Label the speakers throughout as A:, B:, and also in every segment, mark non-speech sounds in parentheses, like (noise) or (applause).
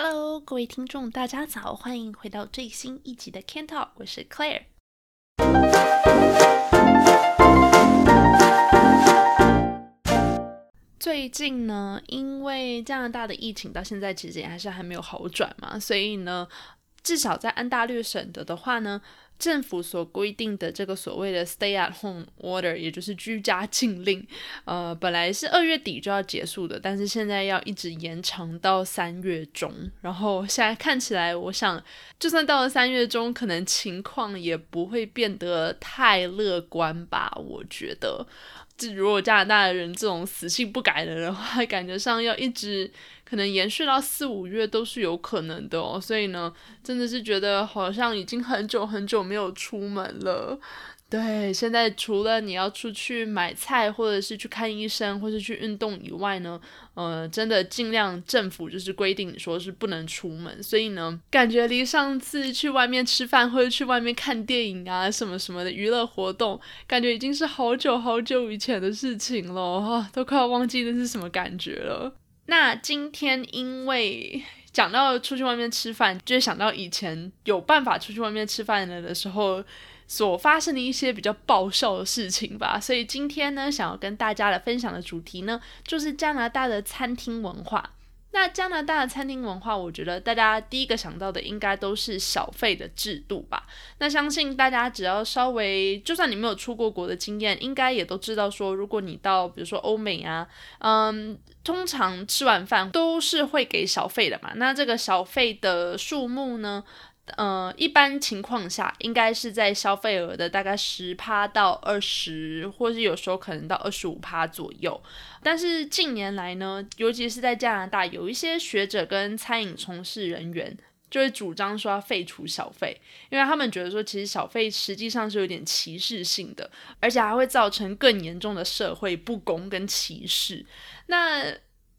A: Hello，各位听众，大家早，欢迎回到最新一集的 Can Talk，我是 Claire。最近呢，因为加拿大的疫情到现在其实也还是还没有好转嘛，所以呢，至少在安大略省的的话呢。政府所规定的这个所谓的 stay at home order，也就是居家禁令，呃，本来是二月底就要结束的，但是现在要一直延长到三月中。然后现在看起来，我想就算到了三月中，可能情况也不会变得太乐观吧。我觉得，就如果加拿大的人这种死性不改的人的话，(laughs) 感觉上要一直。可能延续到四五月都是有可能的哦，所以呢，真的是觉得好像已经很久很久没有出门了。对，现在除了你要出去买菜，或者是去看医生，或是去运动以外呢，呃，真的尽量政府就是规定说是不能出门。所以呢，感觉离上次去外面吃饭或者去外面看电影啊什么什么的娱乐活动，感觉已经是好久好久以前的事情了哈，都快要忘记那是什么感觉了。那今天因为讲到出去外面吃饭，就想到以前有办法出去外面吃饭了的时候，所发生的一些比较爆笑的事情吧。所以今天呢，想要跟大家来分享的主题呢，就是加拿大的餐厅文化。那加拿大的餐厅文化，我觉得大家第一个想到的应该都是小费的制度吧。那相信大家只要稍微，就算你没有出过国的经验，应该也都知道说，如果你到比如说欧美啊，嗯，通常吃完饭都是会给小费的嘛。那这个小费的数目呢？呃，一般情况下，应该是在消费额的大概十趴到二十，或是有时候可能到二十五趴左右。但是近年来呢，尤其是在加拿大，有一些学者跟餐饮从事人员就会主张说要废除小费，因为他们觉得说，其实小费实际上是有点歧视性的，而且还会造成更严重的社会不公跟歧视。那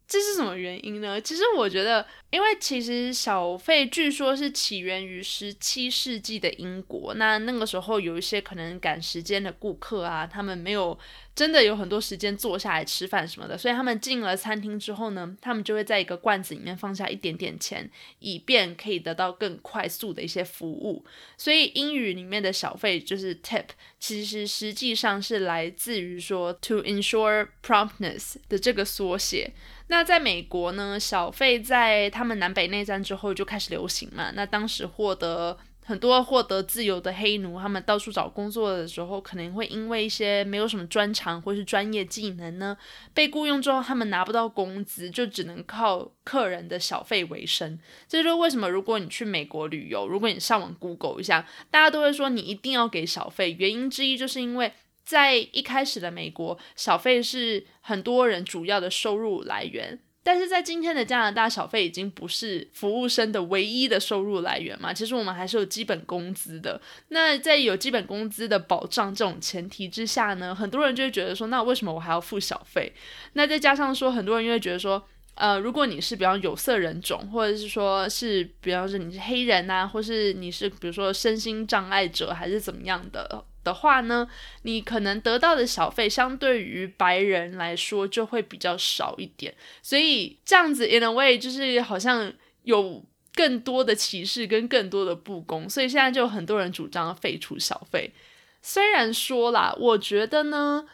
A: 这是什么原因呢？其实我觉得，因为其实小费据说是起源于十七世纪的英国。那那个时候有一些可能赶时间的顾客啊，他们没有真的有很多时间坐下来吃饭什么的，所以他们进了餐厅之后呢，他们就会在一个罐子里面放下一点点钱，以便可以得到更快速的一些服务。所以英语里面的小费就是 tip，其实实际上是来自于说 to ensure promptness 的这个缩写。那在美国呢，小费在他们南北内战之后就开始流行嘛。那当时获得很多获得自由的黑奴，他们到处找工作的时候，可能会因为一些没有什么专长或是专业技能呢，被雇佣之后，他们拿不到工资，就只能靠客人的小费为生。这就是为什么如果你去美国旅游，如果你上网 Google 一下，大家都会说你一定要给小费。原因之一就是因为。在一开始的美国，小费是很多人主要的收入来源，但是在今天的加拿大，小费已经不是服务生的唯一的收入来源嘛？其实我们还是有基本工资的。那在有基本工资的保障这种前提之下呢，很多人就会觉得说，那为什么我还要付小费？那再加上说，很多人又会觉得说，呃，如果你是比方有色人种，或者是说是比方说你是黑人呐，或是你是比如说身心障碍者，还是怎么样的？的话呢，你可能得到的小费相对于白人来说就会比较少一点，所以这样子 in a way 就是好像有更多的歧视跟更多的不公，所以现在就很多人主张废除小费。虽然说啦，我觉得呢，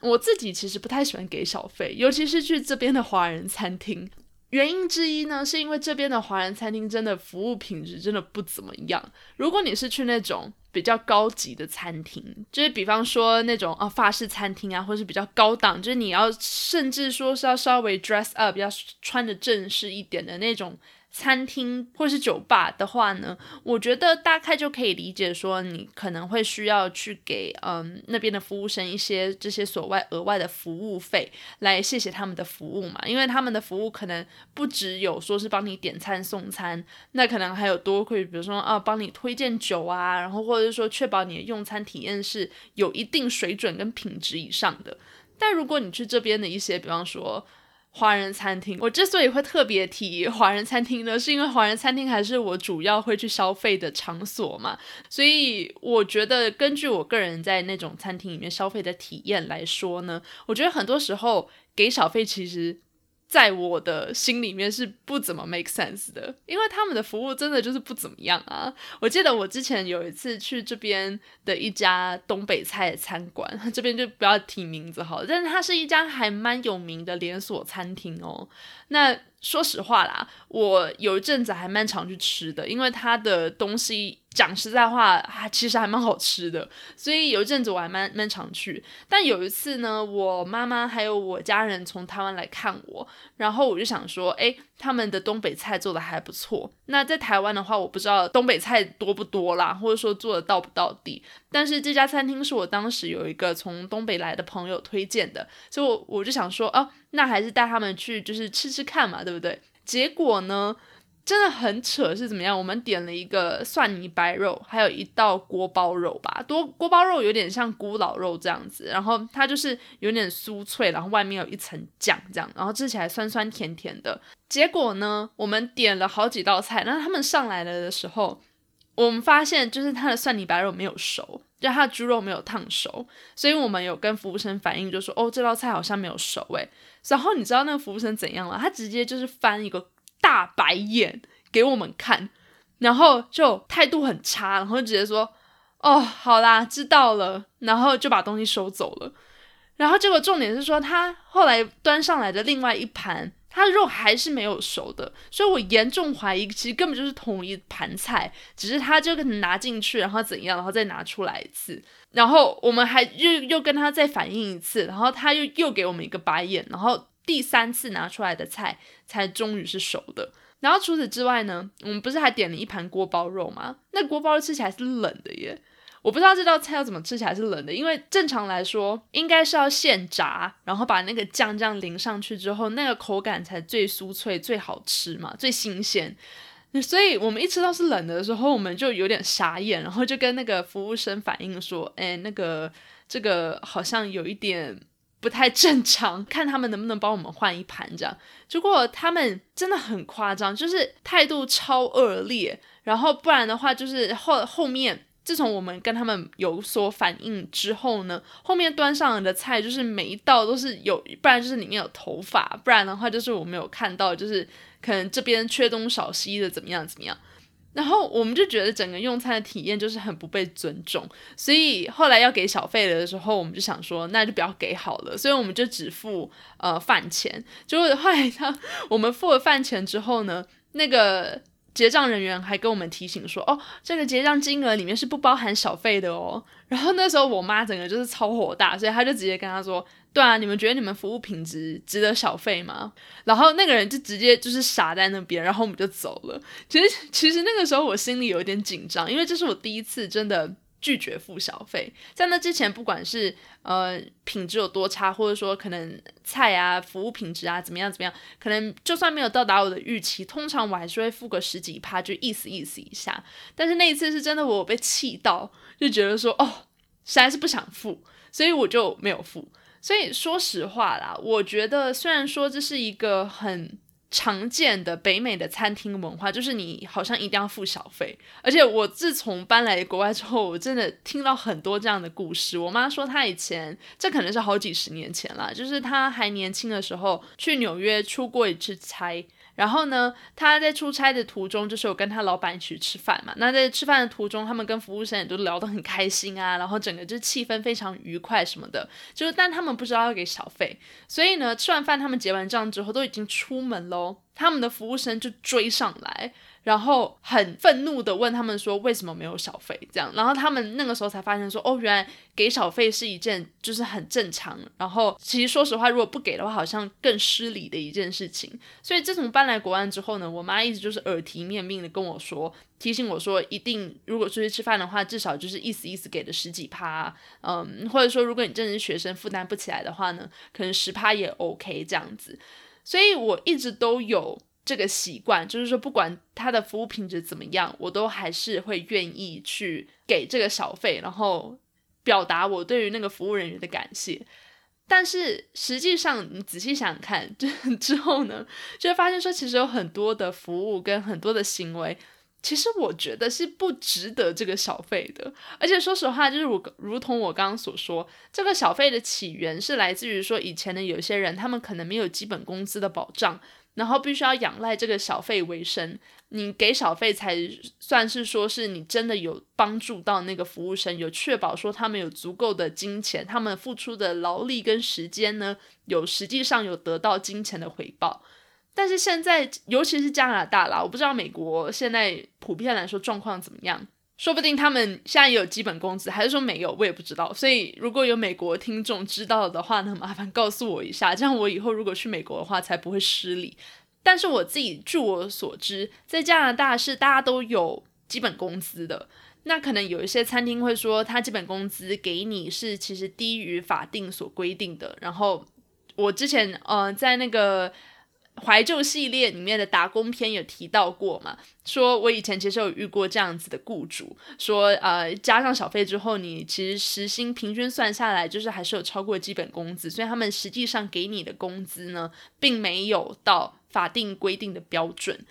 A: 我自己其实不太喜欢给小费，尤其是去这边的华人餐厅。原因之一呢，是因为这边的华人餐厅真的服务品质真的不怎么样。如果你是去那种比较高级的餐厅，就是比方说那种啊法式餐厅啊，或者是比较高档，就是你要甚至说是要稍微 dress up，要穿的正式一点的那种。餐厅或是酒吧的话呢，我觉得大概就可以理解说，你可能会需要去给嗯那边的服务生一些这些所谓额外的服务费，来谢谢他们的服务嘛。因为他们的服务可能不只有说是帮你点餐送餐，那可能还有多会，比如说啊帮你推荐酒啊，然后或者是说确保你的用餐体验是有一定水准跟品质以上的。但如果你去这边的一些，比方说。华人餐厅，我之所以会特别提华人餐厅呢，是因为华人餐厅还是我主要会去消费的场所嘛，所以我觉得根据我个人在那种餐厅里面消费的体验来说呢，我觉得很多时候给小费其实在我的心里面是不怎么 make sense 的，因为他们的服务真的就是不怎么样啊。我记得我之前有一次去这边的一家东北菜的餐馆，这边就不要提名字好，但是它是一家还蛮有名的连锁餐厅哦。那说实话啦，我有一阵子还蛮常去吃的，因为它的东西讲实在话，还其实还蛮好吃的，所以有一阵子我还蛮蛮常去。但有一次呢，我妈妈还有我家人从台湾来看我，然后我就想说，哎，他们的东北菜做的还不错。那在台湾的话，我不知道东北菜多不多啦，或者说做的到不到底。但是这家餐厅是我当时有一个从东北来的朋友推荐的，所以我我就想说，哦。那还是带他们去，就是吃吃看嘛，对不对？结果呢，真的很扯，是怎么样？我们点了一个蒜泥白肉，还有一道锅包肉吧。多锅包肉有点像咕老肉这样子，然后它就是有点酥脆，然后外面有一层酱，这样，然后吃起来酸酸甜甜的。结果呢，我们点了好几道菜，那他们上来了的时候，我们发现就是它的蒜泥白肉没有熟。就它的猪肉没有烫熟，所以我们有跟服务生反映，就说哦这道菜好像没有熟诶。然后你知道那个服务生怎样了？他直接就是翻一个大白眼给我们看，然后就态度很差，然后直接说哦好啦知道了，然后就把东西收走了。然后结果重点是说他后来端上来的另外一盘。它的肉还是没有熟的，所以我严重怀疑，其实根本就是同一盘菜，只是他就拿进去，然后怎样，然后再拿出来一次，然后我们还又又跟他再反映一次，然后他又又给我们一个白眼，然后第三次拿出来的菜才终于是熟的。然后除此之外呢，我们不是还点了一盘锅包肉吗？那锅包肉吃起来是冷的耶。我不知道这道菜要怎么吃起来是冷的，因为正常来说应该是要现炸，然后把那个酱这样淋上去之后，那个口感才最酥脆、最好吃嘛，最新鲜。所以我们一吃到是冷的时候，我们就有点傻眼，然后就跟那个服务生反映说：“哎，那个这个好像有一点不太正常，看他们能不能帮我们换一盘这样。”结果他们真的很夸张，就是态度超恶劣，然后不然的话就是后后面。自从我们跟他们有所反应之后呢，后面端上来的菜就是每一道都是有，不然就是里面有头发，不然的话就是我没有看到，就是可能这边缺东少西的怎么样怎么样。然后我们就觉得整个用餐的体验就是很不被尊重，所以后来要给小费的时候，我们就想说那就不要给好了，所以我们就只付呃饭钱。结果后来他我们付了饭钱之后呢，那个。结账人员还跟我们提醒说：“哦，这个结账金额里面是不包含小费的哦。(laughs) ”然后那时候我妈整个就是超火大，所以她就直接跟他说：“对啊，你们觉得你们服务品质值得小费吗？”然后那个人就直接就是傻在那边，然后我们就走了。其实其实那个时候我心里有点紧张，因为这是我第一次真的。拒绝付小费，在那之前，不管是呃品质有多差，或者说可能菜啊服务品质啊怎么样怎么样，可能就算没有到达我的预期，通常我还是会付个十几趴，就意思意思一下。但是那一次是真的，我被气到，就觉得说哦，实在是不想付，所以我就没有付。所以说实话啦，我觉得虽然说这是一个很。常见的北美的餐厅文化就是你好像一定要付小费，而且我自从搬来国外之后，我真的听到很多这样的故事。我妈说她以前这可能是好几十年前了，就是她还年轻的时候去纽约出过一次差。然后呢，他在出差的途中，就是有跟他老板一起吃饭嘛。那在吃饭的途中，他们跟服务生也都聊得很开心啊，然后整个就气氛非常愉快什么的。就是，但他们不知道要给小费，所以呢，吃完饭他们结完账之后都已经出门喽，他们的服务生就追上来。然后很愤怒的问他们说为什么没有小费？这样，然后他们那个时候才发现说，哦，原来给小费是一件就是很正常。然后其实说实话，如果不给的话，好像更失礼的一件事情。所以自从搬来国外之后呢，我妈一直就是耳提面命的跟我说，提醒我说，一定如果出去吃饭的话，至少就是意思意思给的十几趴，嗯，或者说如果你真的是学生负担不起来的话呢，可能十趴也 OK 这样子。所以我一直都有。这个习惯就是说，不管他的服务品质怎么样，我都还是会愿意去给这个小费，然后表达我对于那个服务人员的感谢。但是实际上，你仔细想看，(laughs) 就之后呢，就会发现说，其实有很多的服务跟很多的行为，其实我觉得是不值得这个小费的。而且说实话，就是如如同我刚刚所说，这个小费的起源是来自于说以前的有些人，他们可能没有基本工资的保障，然后必须要仰赖这个小费为生。你给小费才算是说是你真的有帮助到那个服务生，有确保说他们有足够的金钱，他们付出的劳力跟时间呢，有实际上有得到金钱的回报。但是现在，尤其是加拿大啦，我不知道美国现在普遍来说状况怎么样。说不定他们现在也有基本工资，还是说没有，我也不知道。所以如果有美国听众知道的话呢，麻烦告诉我一下，这样我以后如果去美国的话才不会失礼。但是我自己据我所知，在加拿大是大家都有基本工资的。那可能有一些餐厅会说，他基本工资给你是其实低于法定所规定的。然后我之前呃在那个。怀旧系列里面的打工片有提到过嘛？说我以前其实有遇过这样子的雇主，说呃加上小费之后，你其实时薪平均算下来就是还是有超过基本工资，所以他们实际上给你的工资呢，并没有到法定规定的标准。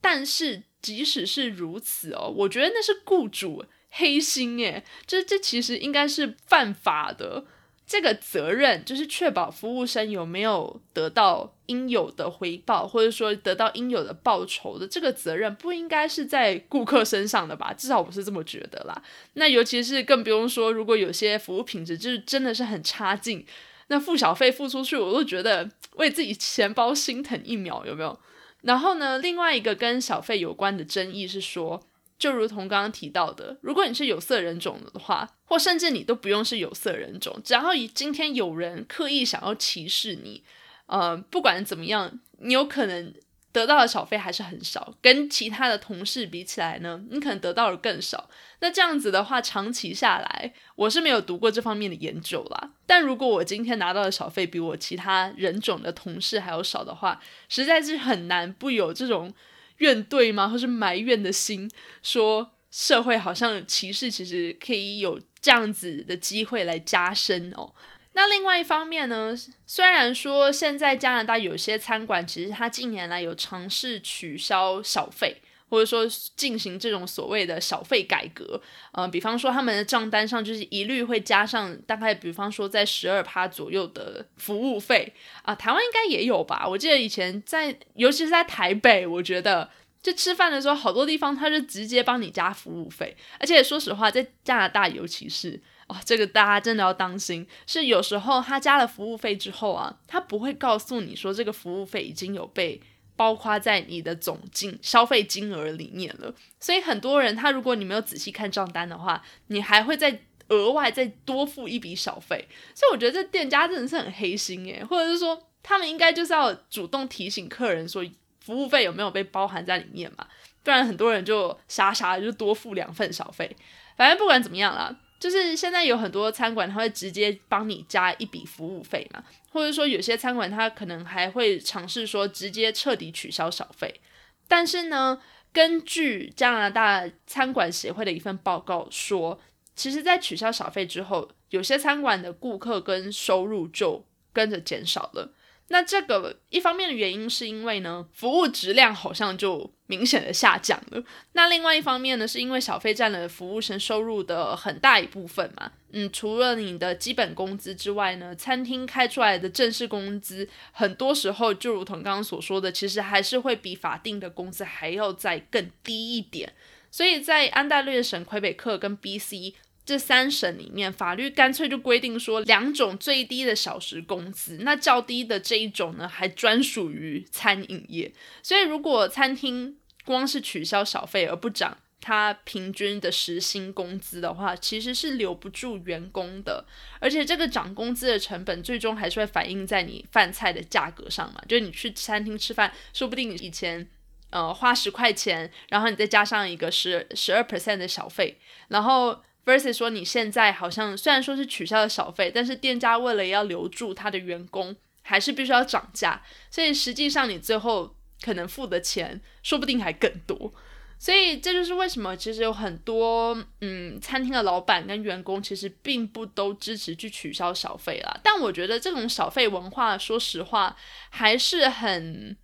A: 但是即使是如此哦，我觉得那是雇主黑心诶，这这其实应该是犯法的。这个责任就是确保服务生有没有得到应有的回报，或者说得到应有的报酬的这个责任，不应该是在顾客身上的吧？至少我是这么觉得啦。那尤其是更不用说，如果有些服务品质就是真的是很差劲，那付小费付出去，我都觉得为自己钱包心疼一秒，有没有？然后呢，另外一个跟小费有关的争议是说。就如同刚刚提到的，如果你是有色人种的话，或甚至你都不用是有色人种，只要以今天有人刻意想要歧视你，呃，不管怎么样，你有可能得到的小费还是很少，跟其他的同事比起来呢，你可能得到的更少。那这样子的话，长期下来，我是没有读过这方面的研究啦。但如果我今天拿到的小费比我其他人种的同事还要少的话，实在是很难不有这种。怨怼吗？或是埋怨的心，说社会好像歧视，其实可以有这样子的机会来加深哦。那另外一方面呢，虽然说现在加拿大有些餐馆，其实它近年来有尝试取消小费。或者说进行这种所谓的小费改革，呃，比方说他们的账单上就是一律会加上大概，比方说在十二趴左右的服务费啊，台湾应该也有吧？我记得以前在，尤其是在台北，我觉得就吃饭的时候，好多地方他是直接帮你加服务费，而且说实话，在加拿大尤其是哦，这个大家真的要当心，是有时候他加了服务费之后啊，他不会告诉你说这个服务费已经有被。包括在你的总金消费金额里面了，所以很多人他如果你没有仔细看账单的话，你还会再额外再多付一笔小费。所以我觉得这店家真的是很黑心诶，或者是说他们应该就是要主动提醒客人说服务费有没有被包含在里面嘛，不然很多人就傻傻的就多付两份小费。反正不管怎么样啦。就是现在有很多餐馆，他会直接帮你加一笔服务费嘛，或者说有些餐馆他可能还会尝试说直接彻底取消小费。但是呢，根据加拿大餐馆协会的一份报告说，其实，在取消小费之后，有些餐馆的顾客跟收入就跟着减少了。那这个一方面的原因是因为呢，服务质量好像就明显的下降了。那另外一方面呢，是因为小费占了服务生收入的很大一部分嘛。嗯，除了你的基本工资之外呢，餐厅开出来的正式工资，很多时候就如同刚刚所说的，其实还是会比法定的工资还要再更低一点。所以在安大略省魁北克跟 B.C。这三省里面，法律干脆就规定说，两种最低的小时工资，那较低的这一种呢，还专属于餐饮业。所以，如果餐厅光是取消小费而不涨它平均的时薪工资的话，其实是留不住员工的。而且，这个涨工资的成本，最终还是会反映在你饭菜的价格上嘛。就是你去餐厅吃饭，说不定你以前呃花十块钱，然后你再加上一个十十二 percent 的小费，然后。Versus 说你现在好像虽然说是取消了小费，但是店家为了要留住他的员工，还是必须要涨价，所以实际上你最后可能付的钱说不定还更多。所以这就是为什么其实有很多嗯餐厅的老板跟员工其实并不都支持去取消小费啦。但我觉得这种小费文化，说实话还是很。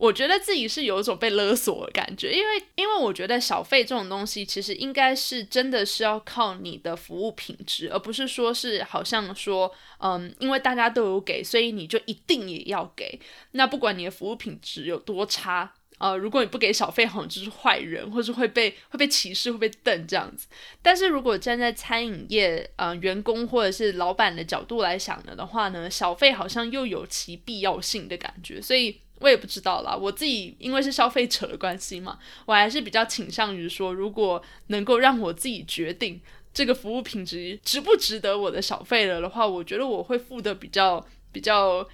A: 我觉得自己是有一种被勒索的感觉，因为因为我觉得小费这种东西其实应该是真的是要靠你的服务品质，而不是说是好像说，嗯，因为大家都有给，所以你就一定也要给。那不管你的服务品质有多差，呃，如果你不给小费，好像就是坏人，或是会被会被歧视，会被瞪这样子。但是如果站在餐饮业，呃，员工或者是老板的角度来想了的话呢，小费好像又有其必要性的感觉，所以。我也不知道啦，我自己因为是消费者的关系嘛，我还是比较倾向于说，如果能够让我自己决定这个服务品质值不值得我的小费了的话，我觉得我会付的比较比较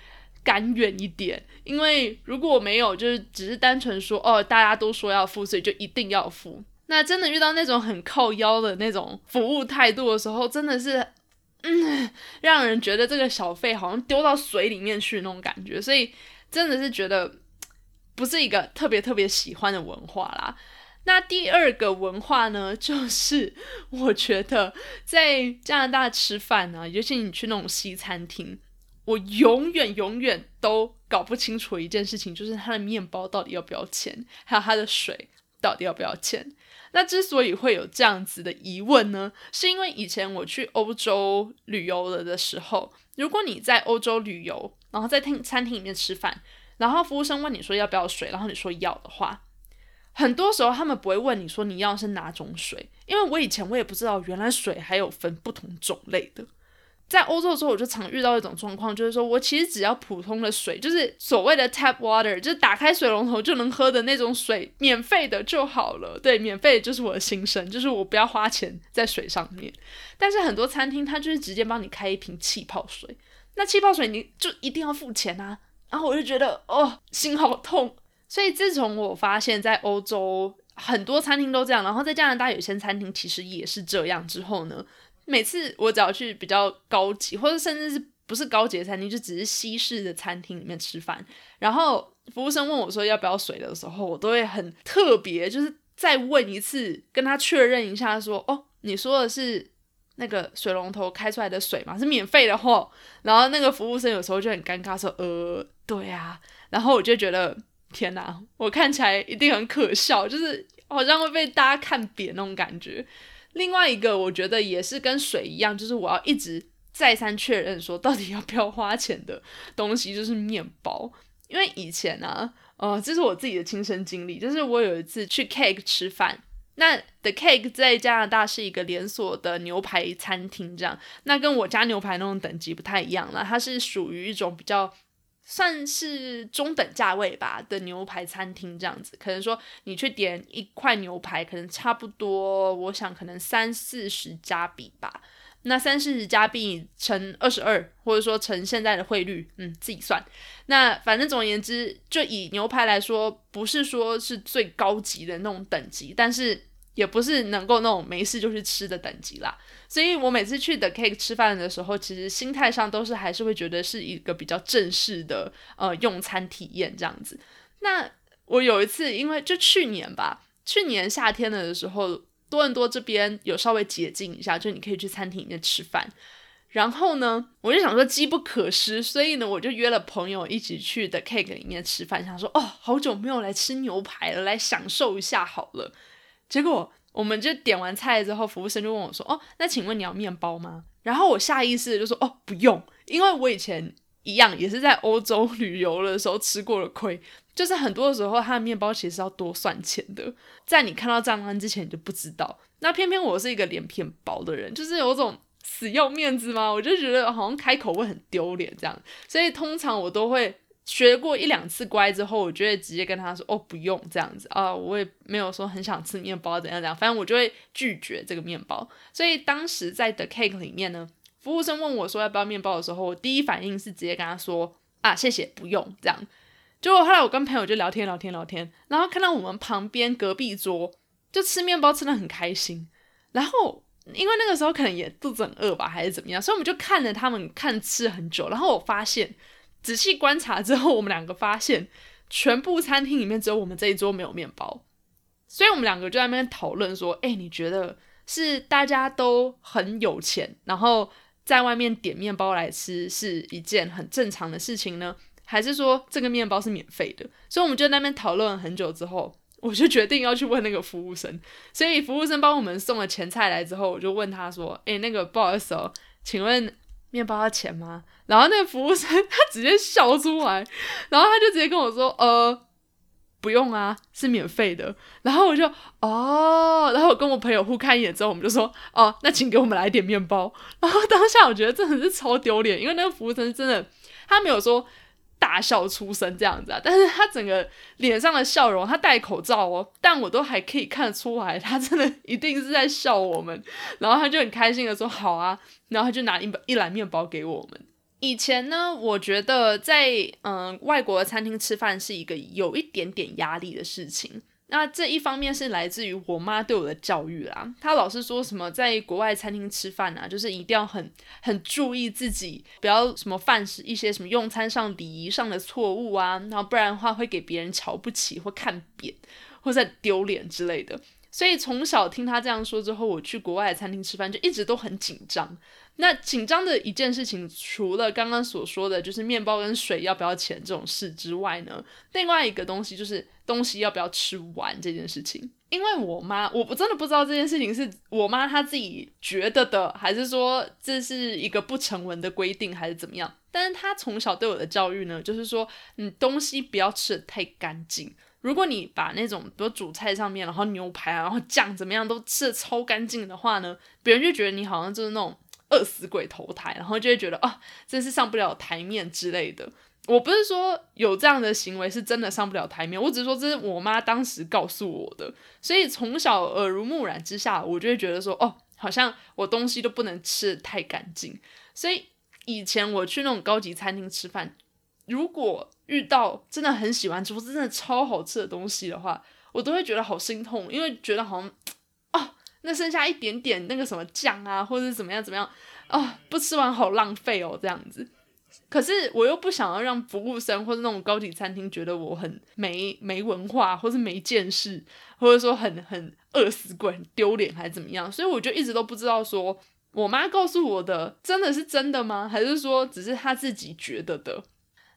A: 甘愿一点。因为如果我没有，就是只是单纯说哦，大家都说要付，所以就一定要付。那真的遇到那种很靠腰的那种服务态度的时候，真的是嗯，让人觉得这个小费好像丢到水里面去那种感觉，所以。真的是觉得不是一个特别特别喜欢的文化啦。那第二个文化呢，(laughs) 就是我觉得在加拿大吃饭呢，尤其你去那种西餐厅，我永远永远都搞不清楚一件事情，就是它的面包到底要不要钱，还有它的水到底要不要钱。那之所以会有这样子的疑问呢，是因为以前我去欧洲旅游了的时候，如果你在欧洲旅游，然后在厅餐厅里面吃饭，然后服务生问你说要不要水，然后你说要的话，很多时候他们不会问你说你要是哪种水，因为我以前我也不知道原来水还有分不同种类的。在欧洲的时候，我就常遇到一种状况，就是说我其实只要普通的水，就是所谓的 tap water，就是打开水龙头就能喝的那种水，免费的就好了。对，免费就是我的心声，就是我不要花钱在水上面。但是很多餐厅它就是直接帮你开一瓶气泡水，那气泡水你就一定要付钱啊。然后我就觉得哦，心好痛。所以自从我发现，在欧洲很多餐厅都这样，然后在加拿大有些餐厅其实也是这样之后呢。每次我只要去比较高级，或者甚至是不是高级的餐厅，就只是西式的餐厅里面吃饭，然后服务生问我说要不要水的时候，我都会很特别，就是再问一次，跟他确认一下，说哦，你说的是那个水龙头开出来的水嘛？是免费的货。然后那个服务生有时候就很尴尬说，呃，对啊。然后我就觉得天哪，我看起来一定很可笑，就是好像会被大家看扁那种感觉。另外一个，我觉得也是跟水一样，就是我要一直再三确认说到底要不要花钱的东西，就是面包。因为以前呢，呃，这是我自己的亲身经历，就是我有一次去 Cake 吃饭，那 The Cake 在加拿大是一个连锁的牛排餐厅，这样，那跟我家牛排那种等级不太一样了，它是属于一种比较。算是中等价位吧的牛排餐厅这样子，可能说你去点一块牛排，可能差不多，我想可能三四十加币吧。那三四十加币乘二十二，或者说乘现在的汇率，嗯，自己算。那反正总而言之，就以牛排来说，不是说是最高级的那种等级，但是。也不是能够那种没事就去吃的等级啦，所以我每次去 The Cake 吃饭的时候，其实心态上都是还是会觉得是一个比较正式的呃用餐体验这样子。那我有一次，因为就去年吧，去年夏天的时候，多伦多这边有稍微解禁一下，就你可以去餐厅里面吃饭。然后呢，我就想说机不可失，所以呢，我就约了朋友一起去 The Cake 里面吃饭，想说哦，好久没有来吃牛排了，来享受一下好了。结果我们就点完菜之后，服务生就问我说：“哦，那请问你要面包吗？”然后我下意识就说：“哦，不用，因为我以前一样也是在欧洲旅游的时候吃过了亏，就是很多的时候，它的面包其实要多算钱的，在你看到账单之前你就不知道。那偏偏我是一个脸皮很薄的人，就是有种死要面子嘛，我就觉得好像开口会很丢脸这样，所以通常我都会。学过一两次乖之后，我就会直接跟他说：“哦，不用这样子啊，我也没有说很想吃面包怎样怎样，反正我就会拒绝这个面包。”所以当时在 The Cake 里面呢，服务生问我说要不要面包的时候，我第一反应是直接跟他说：“啊，谢谢，不用。”这样。结果后来我跟朋友就聊天聊天聊天，然后看到我们旁边隔壁桌就吃面包吃的很开心，然后因为那个时候可能也肚子很饿吧，还是怎么样，所以我们就看着他们看吃很久，然后我发现。仔细观察之后，我们两个发现，全部餐厅里面只有我们这一桌没有面包，所以我们两个就在那边讨论说：“哎，你觉得是大家都很有钱，然后在外面点面包来吃是一件很正常的事情呢，还是说这个面包是免费的？所以我们就那边讨论了很久之后，我就决定要去问那个服务生。所以服务生帮我们送了前菜来之后，我就问他说：“诶，那个不好意思哦，请问面包要钱吗？”然后那个服务生他直接笑出来，然后他就直接跟我说：“呃。”不用啊，是免费的。然后我就哦，然后我跟我朋友互看一眼之后，我们就说哦，那请给我们来点面包。然后当下我觉得真的是超丢脸，因为那个服务生真的他没有说大笑出声这样子啊，但是他整个脸上的笑容，他戴口罩哦，但我都还可以看得出来，他真的一定是在笑我们。然后他就很开心的说好啊，然后他就拿一一篮面包给我们。以前呢，我觉得在嗯外国的餐厅吃饭是一个有一点点压力的事情。那这一方面是来自于我妈对我的教育啦，她老是说什么在国外餐厅吃饭啊，就是一定要很很注意自己，不要什么犯一些什么用餐上礼仪上的错误啊，然后不然的话会给别人瞧不起或看扁或者丢脸之类的。所以从小听她这样说之后，我去国外餐厅吃饭就一直都很紧张。那紧张的一件事情，除了刚刚所说的就是面包跟水要不要钱这种事之外呢，另外一个东西就是东西要不要吃完这件事情。因为我妈，我我真的不知道这件事情是我妈她自己觉得的，还是说这是一个不成文的规定，还是怎么样？但是她从小对我的教育呢，就是说，嗯，东西不要吃的太干净。如果你把那种比如主菜上面，然后牛排啊，然后酱怎么样都吃的超干净的话呢，别人就觉得你好像就是那种饿死鬼投胎，然后就会觉得啊，真是上不了台面之类的。我不是说有这样的行为是真的上不了台面，我只是说这是我妈当时告诉我的，所以从小耳濡目染之下，我就会觉得说，哦，好像我东西都不能吃的太干净。所以以前我去那种高级餐厅吃饭。如果遇到真的很喜欢吃或真的超好吃的东西的话，我都会觉得好心痛，因为觉得好像，那剩下一点点那个什么酱啊，或者是怎么样怎么样啊，不吃完好浪费哦，这样子。可是我又不想要让服务生或者那种高级餐厅觉得我很没没文化，或是没见识，或者说很很饿死鬼、很丢脸还是怎么样，所以我就一直都不知道说我妈告诉我的真的是真的吗？还是说只是她自己觉得的？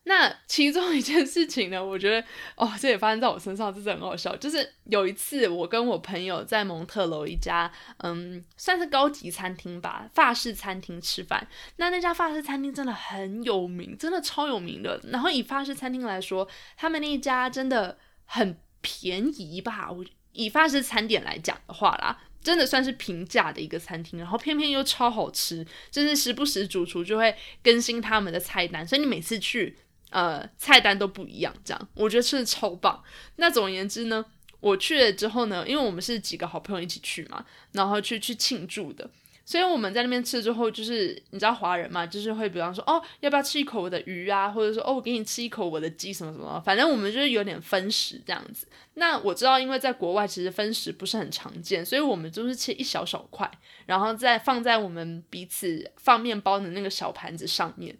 A: 那其中一件事情呢，我觉得哦，这也发生在我身上，真是很好笑。就是有一次，我跟我朋友在蒙特楼一家嗯，算是高级餐厅吧，法式餐厅吃饭。那那家法式餐厅真的很有名，真的超有名的。然后以法式餐厅来说，他们那一家真的很便宜吧？我以法式餐点来讲的话啦，真的算是平价的一个餐厅。然后偏偏又超好吃，就是时不时主厨就会更新他们的菜单，所以你每次去。呃，菜单都不一样，这样我觉得吃的超棒。那总而言之呢，我去了之后呢，因为我们是几个好朋友一起去嘛，然后去去庆祝的，所以我们在那边吃之后，就是你知道华人嘛，就是会比方说哦，要不要吃一口我的鱼啊，或者说哦，我给你吃一口我的鸡什么什么，反正我们就是有点分食这样子。那我知道，因为在国外其实分食不是很常见，所以我们就是切一小小块，然后再放在我们彼此放面包的那个小盘子上面，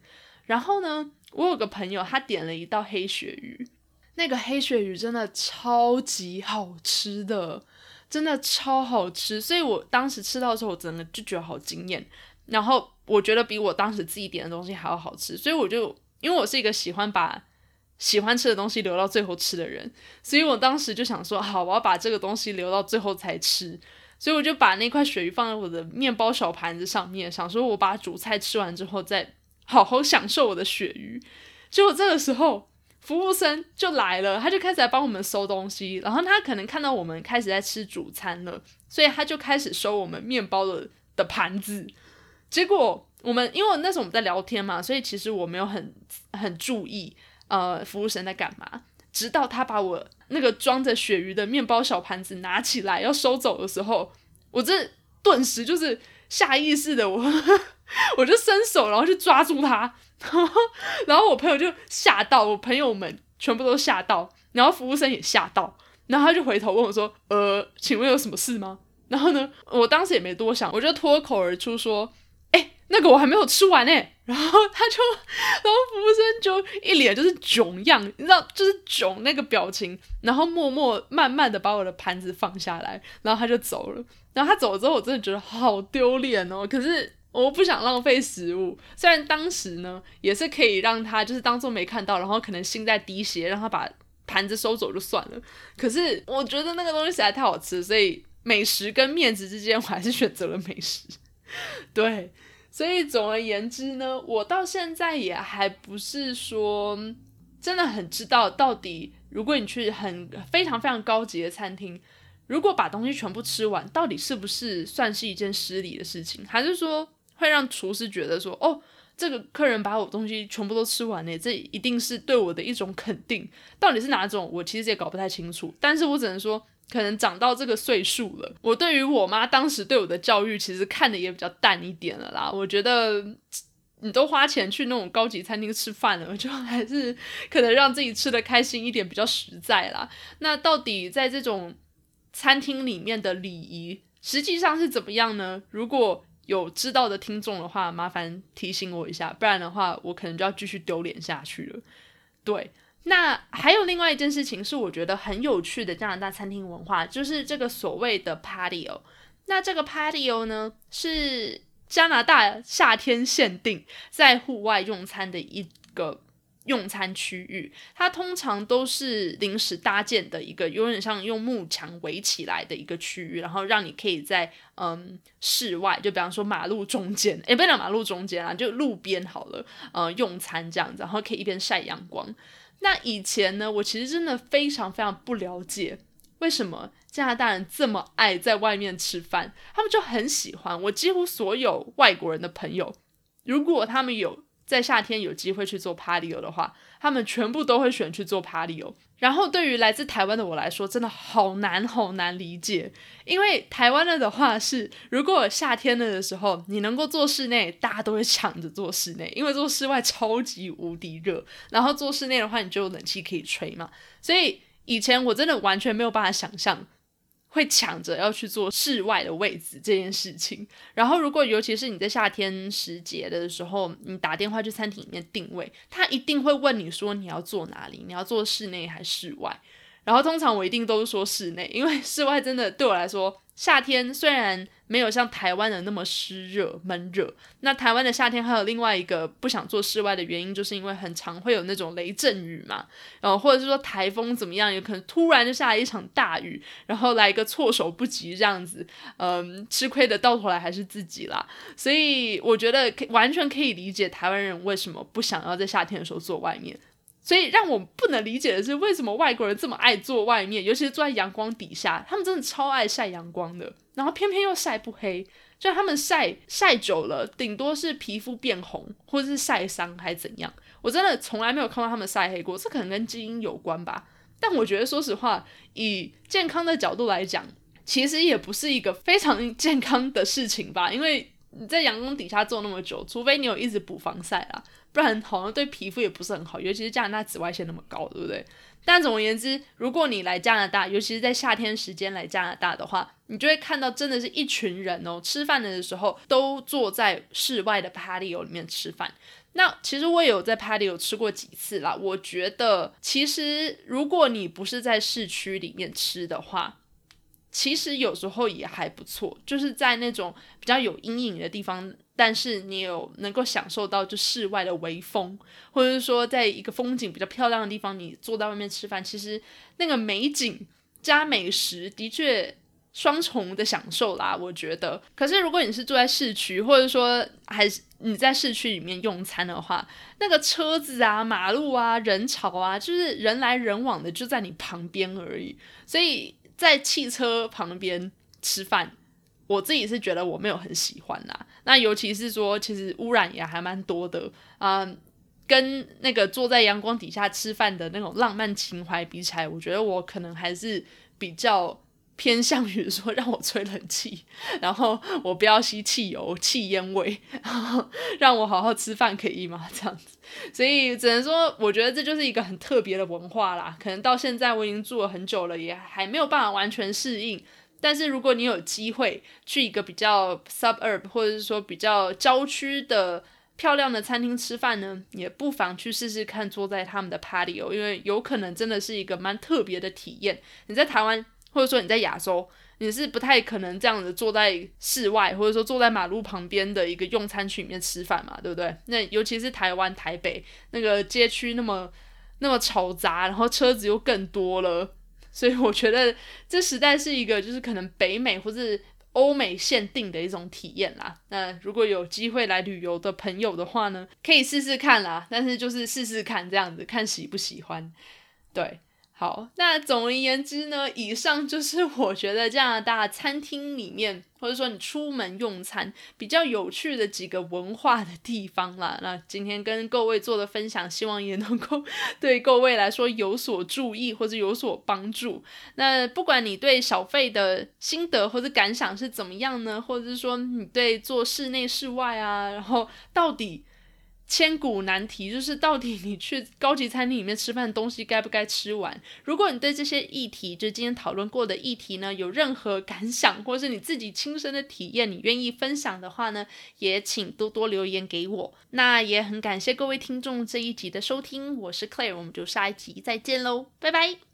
A: 然后呢。我有个朋友，他点了一道黑鳕鱼，那个黑鳕鱼真的超级好吃的，真的超好吃。所以我当时吃到的时候，我真的就觉得好惊艳。然后我觉得比我当时自己点的东西还要好吃，所以我就因为我是一个喜欢把喜欢吃的东西留到最后吃的人，所以我当时就想说，好，我要把这个东西留到最后才吃。所以我就把那块鳕鱼放在我的面包小盘子上面，想说我把主菜吃完之后再。好好享受我的鳕鱼，结果这个时候服务生就来了，他就开始来帮我们收东西，然后他可能看到我们开始在吃主餐了，所以他就开始收我们面包的的盘子。结果我们因为那时候我们在聊天嘛，所以其实我没有很很注意呃服务生在干嘛，直到他把我那个装着鳕鱼的面包小盘子拿起来要收走的时候，我这顿时就是下意识的我。(laughs) 我就伸手，然后去抓住他，然后我朋友就吓到，我朋友们全部都吓到，然后服务生也吓到，然后他就回头问我说：“呃，请问有什么事吗？”然后呢，我当时也没多想，我就脱口而出说：“哎，那个我还没有吃完呢。”然后他就，然后服务生就一脸就是囧样，你知道，就是囧那个表情，然后默默慢慢的把我的盘子放下来，然后他就走了。然后他走了之后，我真的觉得好丢脸哦。可是。我不想浪费食物。虽然当时呢，也是可以让他就是当做没看到，然后可能心在滴血，让他把盘子收走就算了。可是我觉得那个东西实在太好吃，所以美食跟面子之间，我还是选择了美食。(laughs) 对，所以总而言之呢，我到现在也还不是说真的很知道到底，如果你去很非常非常高级的餐厅。如果把东西全部吃完，到底是不是算是一件失礼的事情？还是说会让厨师觉得说，哦，这个客人把我东西全部都吃完呢？这一定是对我的一种肯定？到底是哪种？我其实也搞不太清楚。但是我只能说，可能长到这个岁数了，我对于我妈当时对我的教育，其实看的也比较淡一点了啦。我觉得你都花钱去那种高级餐厅吃饭了，我就还是可能让自己吃的开心一点比较实在啦。那到底在这种餐厅里面的礼仪实际上是怎么样呢？如果有知道的听众的话，麻烦提醒我一下，不然的话，我可能就要继续丢脸下去了。对，那还有另外一件事情是我觉得很有趣的加拿大餐厅文化，就是这个所谓的 patio。那这个 patio 呢，是加拿大夏天限定在户外用餐的一个。用餐区域，它通常都是临时搭建的一个，有点像用木墙围起来的一个区域，然后让你可以在嗯室外，就比方说马路中间，也不讲马路中间啦，就路边好了，呃，用餐这样子，然后可以一边晒阳光。那以前呢，我其实真的非常非常不了解，为什么加拿大人这么爱在外面吃饭，他们就很喜欢。我几乎所有外国人的朋友，如果他们有。在夏天有机会去做 patio 的话，他们全部都会选去做 patio。然后对于来自台湾的我来说，真的好难好难理解，因为台湾的的话是，如果夏天了的时候你能够做室内，大家都会抢着做室内，因为做室外超级无敌热。然后做室内的话，你就有冷气可以吹嘛。所以以前我真的完全没有办法想象。会抢着要去做室外的位置这件事情，然后如果尤其是你在夏天时节的时候，你打电话去餐厅里面定位，他一定会问你说你要坐哪里，你要坐室内还是室外？然后通常我一定都是说室内，因为 (laughs) 室外真的对我来说。夏天虽然没有像台湾的那么湿热闷热，那台湾的夏天还有另外一个不想做室外的原因，就是因为很常会有那种雷阵雨嘛，然后或者是说台风怎么样，有可能突然就下了一场大雨，然后来一个措手不及这样子，嗯，吃亏的到头来还是自己啦。所以我觉得可完全可以理解台湾人为什么不想要在夏天的时候坐外面。所以让我不能理解的是，为什么外国人这么爱坐外面，尤其是坐在阳光底下，他们真的超爱晒阳光的。然后偏偏又晒不黑，就他们晒晒久了，顶多是皮肤变红，或者是晒伤还是怎样。我真的从来没有看到他们晒黑过，这可能跟基因有关吧。但我觉得，说实话，以健康的角度来讲，其实也不是一个非常健康的事情吧。因为你在阳光底下坐那么久，除非你有一直补防晒啦。不然好像对皮肤也不是很好，尤其是加拿大紫外线那么高，对不对？但总而言之，如果你来加拿大，尤其是在夏天时间来加拿大的话，你就会看到真的是一群人哦，吃饭的时候都坐在室外的 patio 里面吃饭。那其实我也有在 patio 吃过几次啦。我觉得其实如果你不是在市区里面吃的话，其实有时候也还不错，就是在那种比较有阴影的地方。但是你有能够享受到就室外的微风，或者是说在一个风景比较漂亮的地方，你坐在外面吃饭，其实那个美景加美食的确双重的享受啦，我觉得。可是如果你是住在市区，或者说还是你在市区里面用餐的话，那个车子啊、马路啊、人潮啊，就是人来人往的就在你旁边而已，所以在汽车旁边吃饭。我自己是觉得我没有很喜欢啦，那尤其是说，其实污染也还蛮多的啊，跟那个坐在阳光底下吃饭的那种浪漫情怀比起来，我觉得我可能还是比较偏向于说让我吹冷气，(laughs) 然后我不要吸汽油、气烟味，然后让我好好吃饭可以吗？这样子，所以只能说，我觉得这就是一个很特别的文化啦。可能到现在我已经住了很久了，也还没有办法完全适应。但是如果你有机会去一个比较 suburb 或者是说比较郊区的漂亮的餐厅吃饭呢，也不妨去试试看坐在他们的 patio，因为有可能真的是一个蛮特别的体验。你在台湾或者说你在亚洲，你是不太可能这样子坐在室外，或者说坐在马路旁边的一个用餐区里面吃饭嘛，对不对？那尤其是台湾台北那个街区那么那么嘈杂，然后车子又更多了，所以我觉得这实在是一个就是可能北美或是欧美限定的一种体验啦。那如果有机会来旅游的朋友的话呢，可以试试看啦。但是就是试试看这样子，看喜不喜欢，对。好，那总而言之呢，以上就是 (laughs) 我觉得加拿大餐厅里面，或者说你出门用餐比较有趣的几个文化的地方啦。那今天跟各位做的分享，希望也能够 (laughs) 对各位来说有所注意或者有所帮助。那不管你对小费的心得或者感想是怎么样呢，或者是说你对做室内室外啊，然后到底。千古难题就是，到底你去高级餐厅里面吃饭东西该不该吃完？如果你对这些议题，就今天讨论过的议题呢，有任何感想，或是你自己亲身的体验，你愿意分享的话呢，也请多多留言给我。那也很感谢各位听众这一集的收听，我是 Claire，我们就下一集再见喽，拜拜。